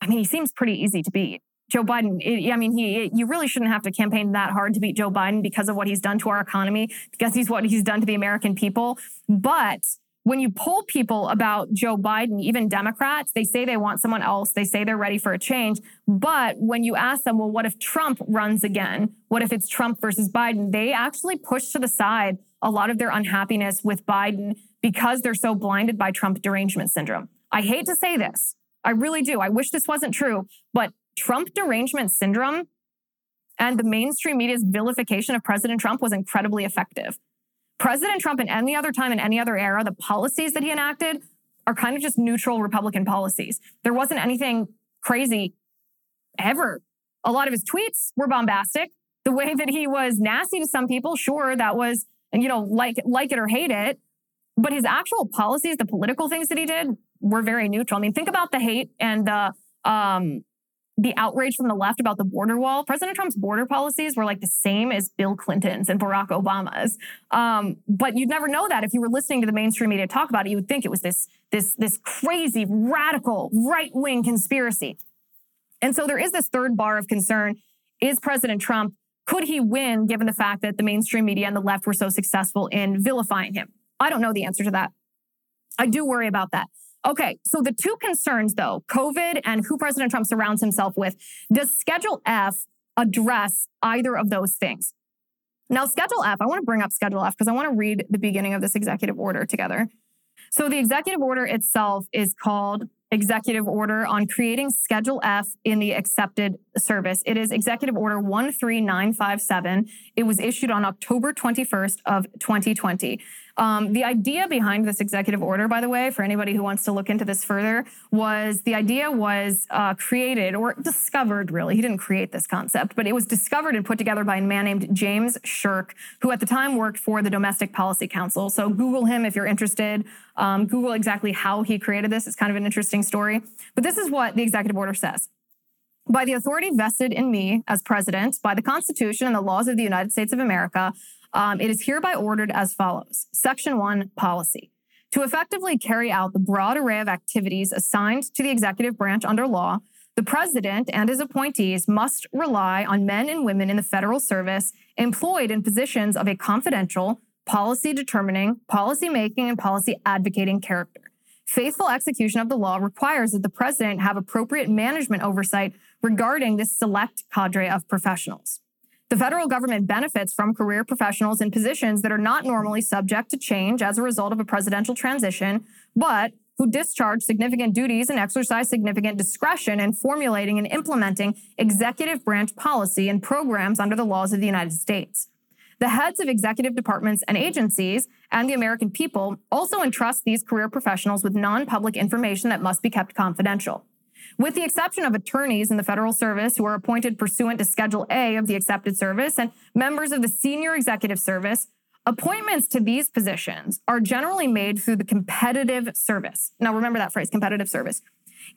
I mean he seems pretty easy to beat. Joe Biden, I mean, he, you really shouldn't have to campaign that hard to beat Joe Biden because of what he's done to our economy, because he's what he's done to the American people. But when you poll people about Joe Biden, even Democrats, they say they want someone else. They say they're ready for a change. But when you ask them, well, what if Trump runs again? What if it's Trump versus Biden? They actually push to the side a lot of their unhappiness with Biden because they're so blinded by Trump derangement syndrome. I hate to say this. I really do. I wish this wasn't true, but Trump derangement syndrome and the mainstream media's vilification of President Trump was incredibly effective. President Trump, in any other time, in any other era, the policies that he enacted are kind of just neutral Republican policies. There wasn't anything crazy ever. A lot of his tweets were bombastic. The way that he was nasty to some people, sure, that was, and you know, like, like it or hate it. But his actual policies, the political things that he did, were very neutral. I mean, think about the hate and the um, the outrage from the left about the border wall. President Trump's border policies were like the same as Bill Clinton's and Barack Obama's. Um, but you'd never know that if you were listening to the mainstream media talk about it. You would think it was this this this crazy radical right wing conspiracy. And so there is this third bar of concern: Is President Trump could he win given the fact that the mainstream media and the left were so successful in vilifying him? I don't know the answer to that. I do worry about that. Okay, so the two concerns though, COVID and who President Trump surrounds himself with, does Schedule F address either of those things? Now, Schedule F, I want to bring up Schedule F because I want to read the beginning of this executive order together. So the executive order itself is called executive order on creating Schedule F in the excepted service. It is Executive Order 13957. It was issued on October 21st of 2020. Um, the idea behind this executive order, by the way, for anybody who wants to look into this further, was the idea was uh, created or discovered, really. He didn't create this concept, but it was discovered and put together by a man named James Sherk, who at the time worked for the Domestic Policy Council. So Google him if you're interested. Um, Google exactly how he created this. It's kind of an interesting story. But this is what the executive order says. By the authority vested in me as president, by the Constitution and the laws of the United States of America, um, it is hereby ordered as follows Section 1 Policy. To effectively carry out the broad array of activities assigned to the executive branch under law, the president and his appointees must rely on men and women in the federal service employed in positions of a confidential, policy determining, policy making, and policy advocating character. Faithful execution of the law requires that the president have appropriate management oversight regarding this select cadre of professionals. The federal government benefits from career professionals in positions that are not normally subject to change as a result of a presidential transition, but who discharge significant duties and exercise significant discretion in formulating and implementing executive branch policy and programs under the laws of the United States. The heads of executive departments and agencies and the American people also entrust these career professionals with non public information that must be kept confidential. With the exception of attorneys in the federal service who are appointed pursuant to Schedule A of the excepted service and members of the senior executive service, appointments to these positions are generally made through the competitive service. Now, remember that phrase, competitive service.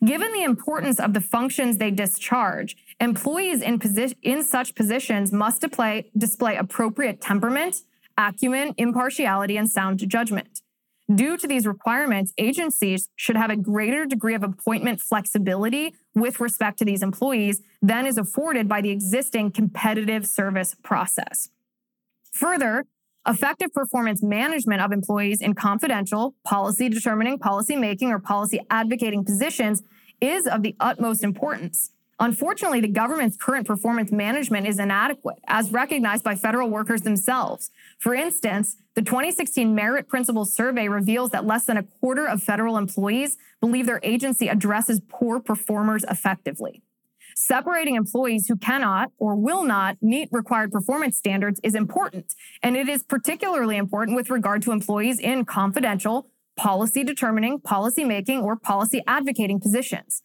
Given the importance of the functions they discharge, employees in, posi- in such positions must display, display appropriate temperament, acumen, impartiality, and sound judgment. Due to these requirements, agencies should have a greater degree of appointment flexibility with respect to these employees than is afforded by the existing competitive service process. Further, effective performance management of employees in confidential, policy determining, policy making, or policy advocating positions is of the utmost importance. Unfortunately, the government's current performance management is inadequate, as recognized by federal workers themselves. For instance, the 2016 Merit Principles Survey reveals that less than a quarter of federal employees believe their agency addresses poor performers effectively. Separating employees who cannot or will not meet required performance standards is important, and it is particularly important with regard to employees in confidential, policy determining, policy making, or policy advocating positions.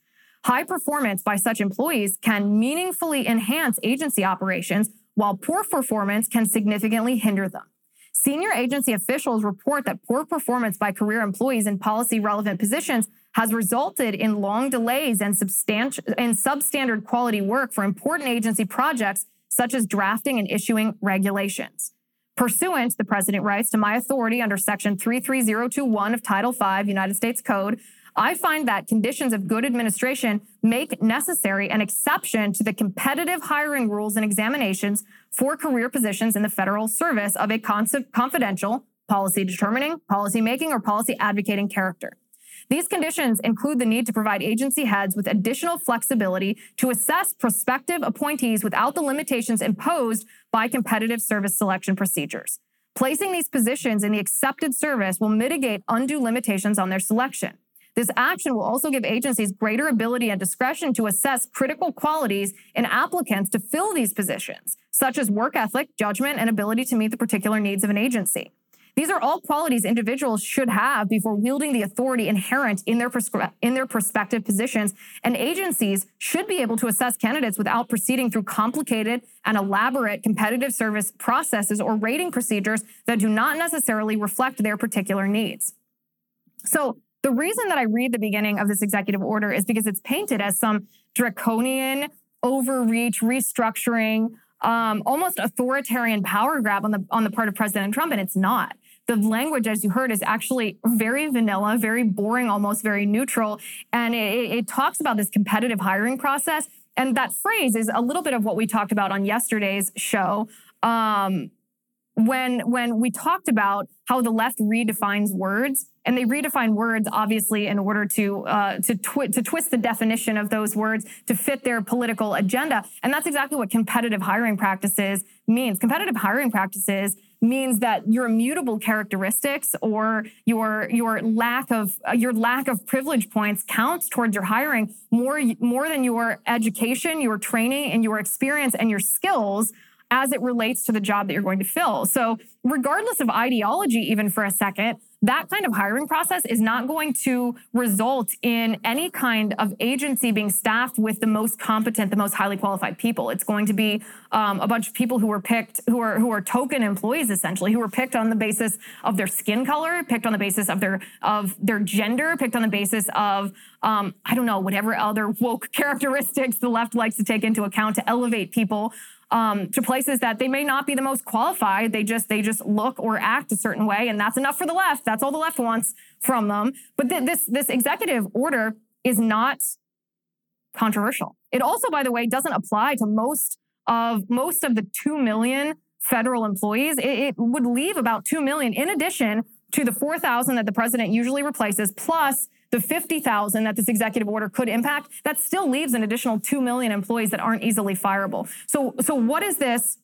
High performance by such employees can meaningfully enhance agency operations, while poor performance can significantly hinder them. Senior agency officials report that poor performance by career employees in policy relevant positions has resulted in long delays and, substantial, and substandard quality work for important agency projects, such as drafting and issuing regulations. Pursuant, the president writes, to my authority under Section 33021 of Title V United States Code, I find that conditions of good administration make necessary an exception to the competitive hiring rules and examinations for career positions in the federal service of a confidential, policy determining, policy making, or policy advocating character. These conditions include the need to provide agency heads with additional flexibility to assess prospective appointees without the limitations imposed by competitive service selection procedures. Placing these positions in the excepted service will mitigate undue limitations on their selection. This action will also give agencies greater ability and discretion to assess critical qualities in applicants to fill these positions, such as work ethic, judgment, and ability to meet the particular needs of an agency. These are all qualities individuals should have before wielding the authority inherent in their, prescri- in their prospective positions, and agencies should be able to assess candidates without proceeding through complicated and elaborate competitive service processes or rating procedures that do not necessarily reflect their particular needs. So, the reason that I read the beginning of this executive order is because it's painted as some draconian overreach, restructuring, um, almost authoritarian power grab on the on the part of President Trump, and it's not. The language, as you heard, is actually very vanilla, very boring, almost very neutral, and it, it talks about this competitive hiring process. And that phrase is a little bit of what we talked about on yesterday's show. Um, when when we talked about how the left redefines words and they redefine words obviously in order to uh, to twi- to twist the definition of those words to fit their political agenda. And that's exactly what competitive hiring practices means. Competitive hiring practices means that your immutable characteristics or your your lack of uh, your lack of privilege points counts towards your hiring more more than your education your training and your experience and your skills as it relates to the job that you're going to fill. So, regardless of ideology, even for a second, that kind of hiring process is not going to result in any kind of agency being staffed with the most competent, the most highly qualified people. It's going to be um, a bunch of people who are picked, who are who are token employees essentially, who are picked on the basis of their skin color, picked on the basis of their of their gender, picked on the basis of um, I don't know whatever other woke characteristics the left likes to take into account to elevate people um, to places that they may not be the most qualified. They just they just look or act a certain way, and that's enough for the left. That's all the left wants from them. But th- this this executive order is not controversial. It also, by the way, doesn't apply to most of most of the two million federal employees. It, it would leave about two million in addition to the four thousand that the president usually replaces, plus the 50,000 that this executive order could impact, that still leaves an additional 2 million employees that aren't easily fireable. So, so what is this?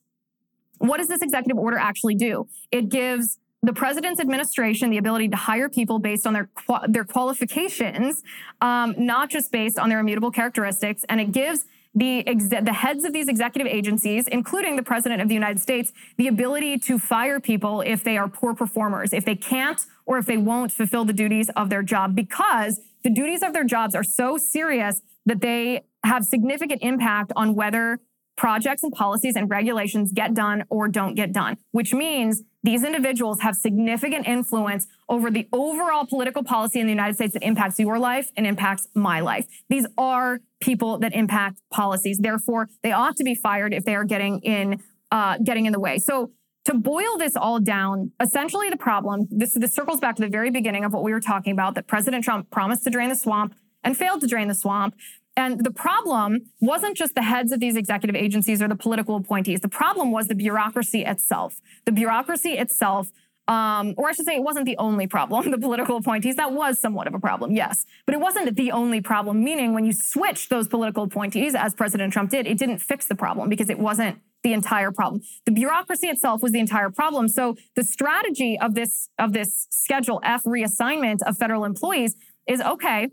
What does this executive order actually do? It gives the president's administration the ability to hire people based on their their qualifications, um, not just based on their immutable characteristics, and it gives the, the heads of these executive agencies, including the president of the United States, the ability to fire people if they are poor performers, if they can't or if they won't fulfill the duties of their job, because the duties of their jobs are so serious that they have significant impact on whether projects and policies and regulations get done or don't get done, which means these individuals have significant influence over the overall political policy in the United States that impacts your life and impacts my life. These are people that impact policies. Therefore, they ought to be fired if they are getting in uh, getting in the way. So to boil this all down, essentially the problem, this, this circles back to the very beginning of what we were talking about, that President Trump promised to drain the swamp and failed to drain the swamp. And the problem wasn't just the heads of these executive agencies or the political appointees. The problem was the bureaucracy itself. The bureaucracy itself, um, or I should say, it wasn't the only problem. The political appointees, that was somewhat of a problem, yes. But it wasn't the only problem, meaning when you switched those political appointees, as President Trump did, it didn't fix the problem because it wasn't the entire problem. The bureaucracy itself was the entire problem. So the strategy of this, of this Schedule F reassignment of federal employees is okay,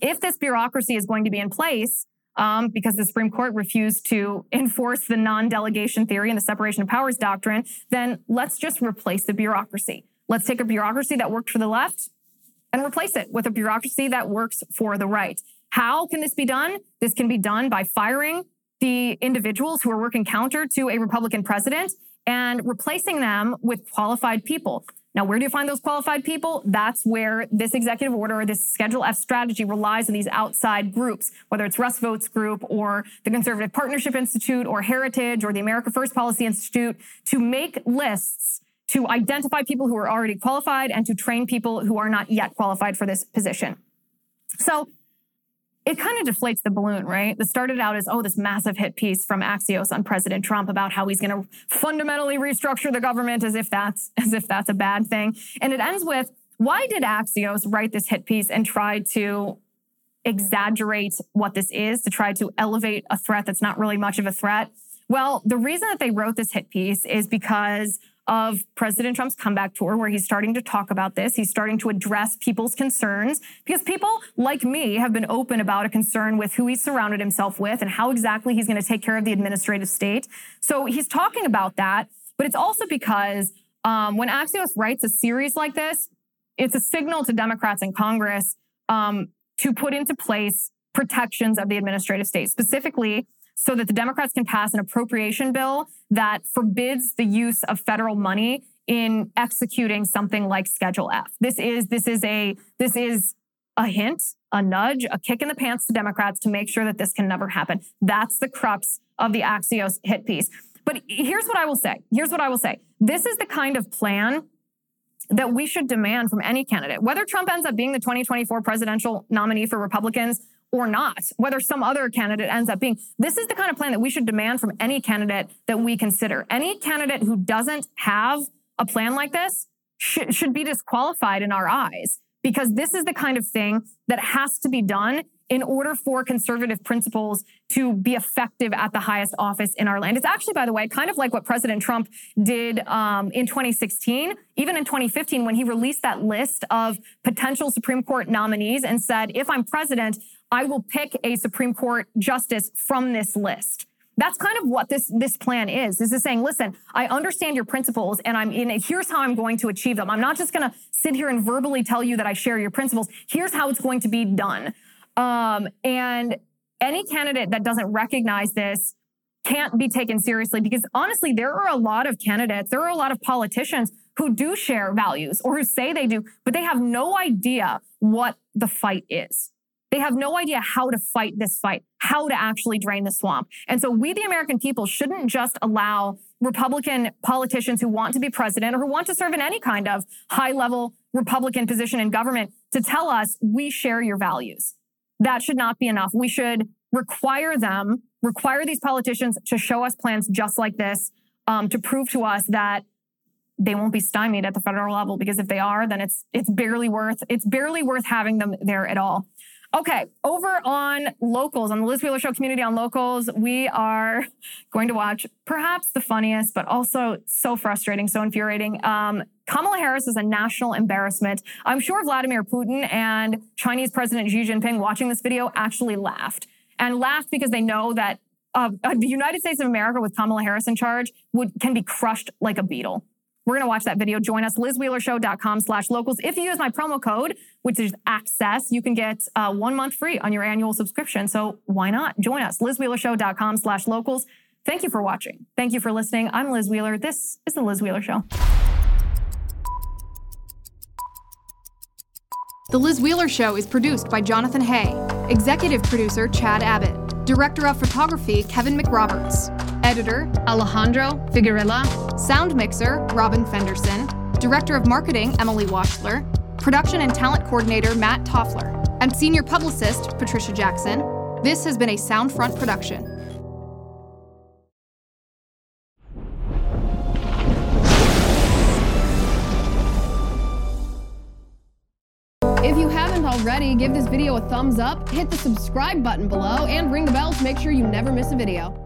if this bureaucracy is going to be in place, um, because the Supreme Court refused to enforce the non delegation theory and the separation of powers doctrine, then let's just replace the bureaucracy. Let's take a bureaucracy that worked for the left and replace it with a bureaucracy that works for the right. How can this be done? This can be done by firing the individuals who are working counter to a Republican president and replacing them with qualified people. Now, where do you find those qualified people? That's where this executive order or this Schedule F strategy relies on these outside groups, whether it's Russ Vought's Group or the Conservative Partnership Institute or Heritage or the America First Policy Institute to make lists to identify people who are already qualified and to train people who are not yet qualified for this position. So it kind of deflates the balloon, right? That started out as, oh, this massive hit piece from Axios on President Trump about how he's going to fundamentally restructure the government as if that's as if that's a bad thing. And it ends with, why did Axios write this hit piece and try to exaggerate what this is, to try to elevate a threat that's not really much of a threat? Well, the reason that they wrote this hit piece is because of President Trump's comeback tour, where he's starting to talk about this. He's starting to address people's concerns because people like me have been open about a concern with who he's surrounded himself with and how exactly he's going to take care of the administrative state. So he's talking about that. But it's also because um, when Axios writes a series like this, it's a signal to Democrats in Congress um, to put into place protections of the administrative state, specifically so that the Democrats can pass an appropriation bill that forbids the use of federal money in executing something like Schedule F. This is this is a this is a hint a nudge, a kick in the pants to Democrats to make sure that this can never happen. That's the crux of the Axios hit piece. But here's what I will say. Here's what I will say. This is the kind of plan that we should demand from any candidate, whether Trump ends up being the 2024 presidential nominee for Republicans or not, whether some other candidate ends up being. This is the kind of plan that we should demand from any candidate that we consider. Any candidate who doesn't have a plan like this should, should be disqualified in our eyes because this is the kind of thing that has to be done in order for conservative principles to be effective at the highest office in our land. It's actually, by the way, kind of like what President Trump did um, in 2016, even in 2015, when he released that list of potential Supreme Court nominees and said, if I'm president, I will pick a Supreme Court justice from this list. That's kind of what this this plan is. This is saying, listen, I understand your principles and I'm in it. here's how I'm going to achieve them. I'm not just going to sit here and verbally tell you that I share your principles. Here's how it's going to be done. Um, and any candidate that doesn't recognize this can't be taken seriously because honestly, there are a lot of candidates, there are a lot of politicians who do share values or who say they do, but they have no idea what the fight is. They have no idea how to fight this fight, how to actually drain the swamp. And so we, the American people, shouldn't just allow Republican politicians who want to be president or who want to serve in any kind of high level Republican position in government to tell us we share your values that should not be enough. We should require them, require these politicians to show us plans just like this um, to prove to us that they won't be stymied at the federal level because if they are, then it's it's barely worth it's barely worth having them there at all. Okay, over on locals, on the Liz Wheeler Show community on locals, we are going to watch perhaps the funniest, but also so frustrating, so infuriating. Um, Kamala Harris is a national embarrassment. I'm sure Vladimir Putin and Chinese President Xi Jinping watching this video actually laughed and laughed because they know that uh, the United States of America with Kamala Harris in charge would can be crushed like a beetle. We're going to watch that video. Join us, lizwheelershow.com slash locals. If you use my promo code, which is access, you can get uh, one month free on your annual subscription. So why not join us, lizwheelershow.com slash locals. Thank you for watching. Thank you for listening. I'm Liz Wheeler. This is the Liz Wheeler Show. The Liz Wheeler Show is produced by Jonathan Hay, executive producer Chad Abbott, director of photography Kevin McRoberts, editor Alejandro Figueroa, sound mixer Robin Fenderson, director of marketing Emily Washler, production and talent coordinator Matt Toffler, and senior publicist Patricia Jackson. This has been a Soundfront production. If you haven't already, give this video a thumbs up, hit the subscribe button below, and ring the bell to make sure you never miss a video.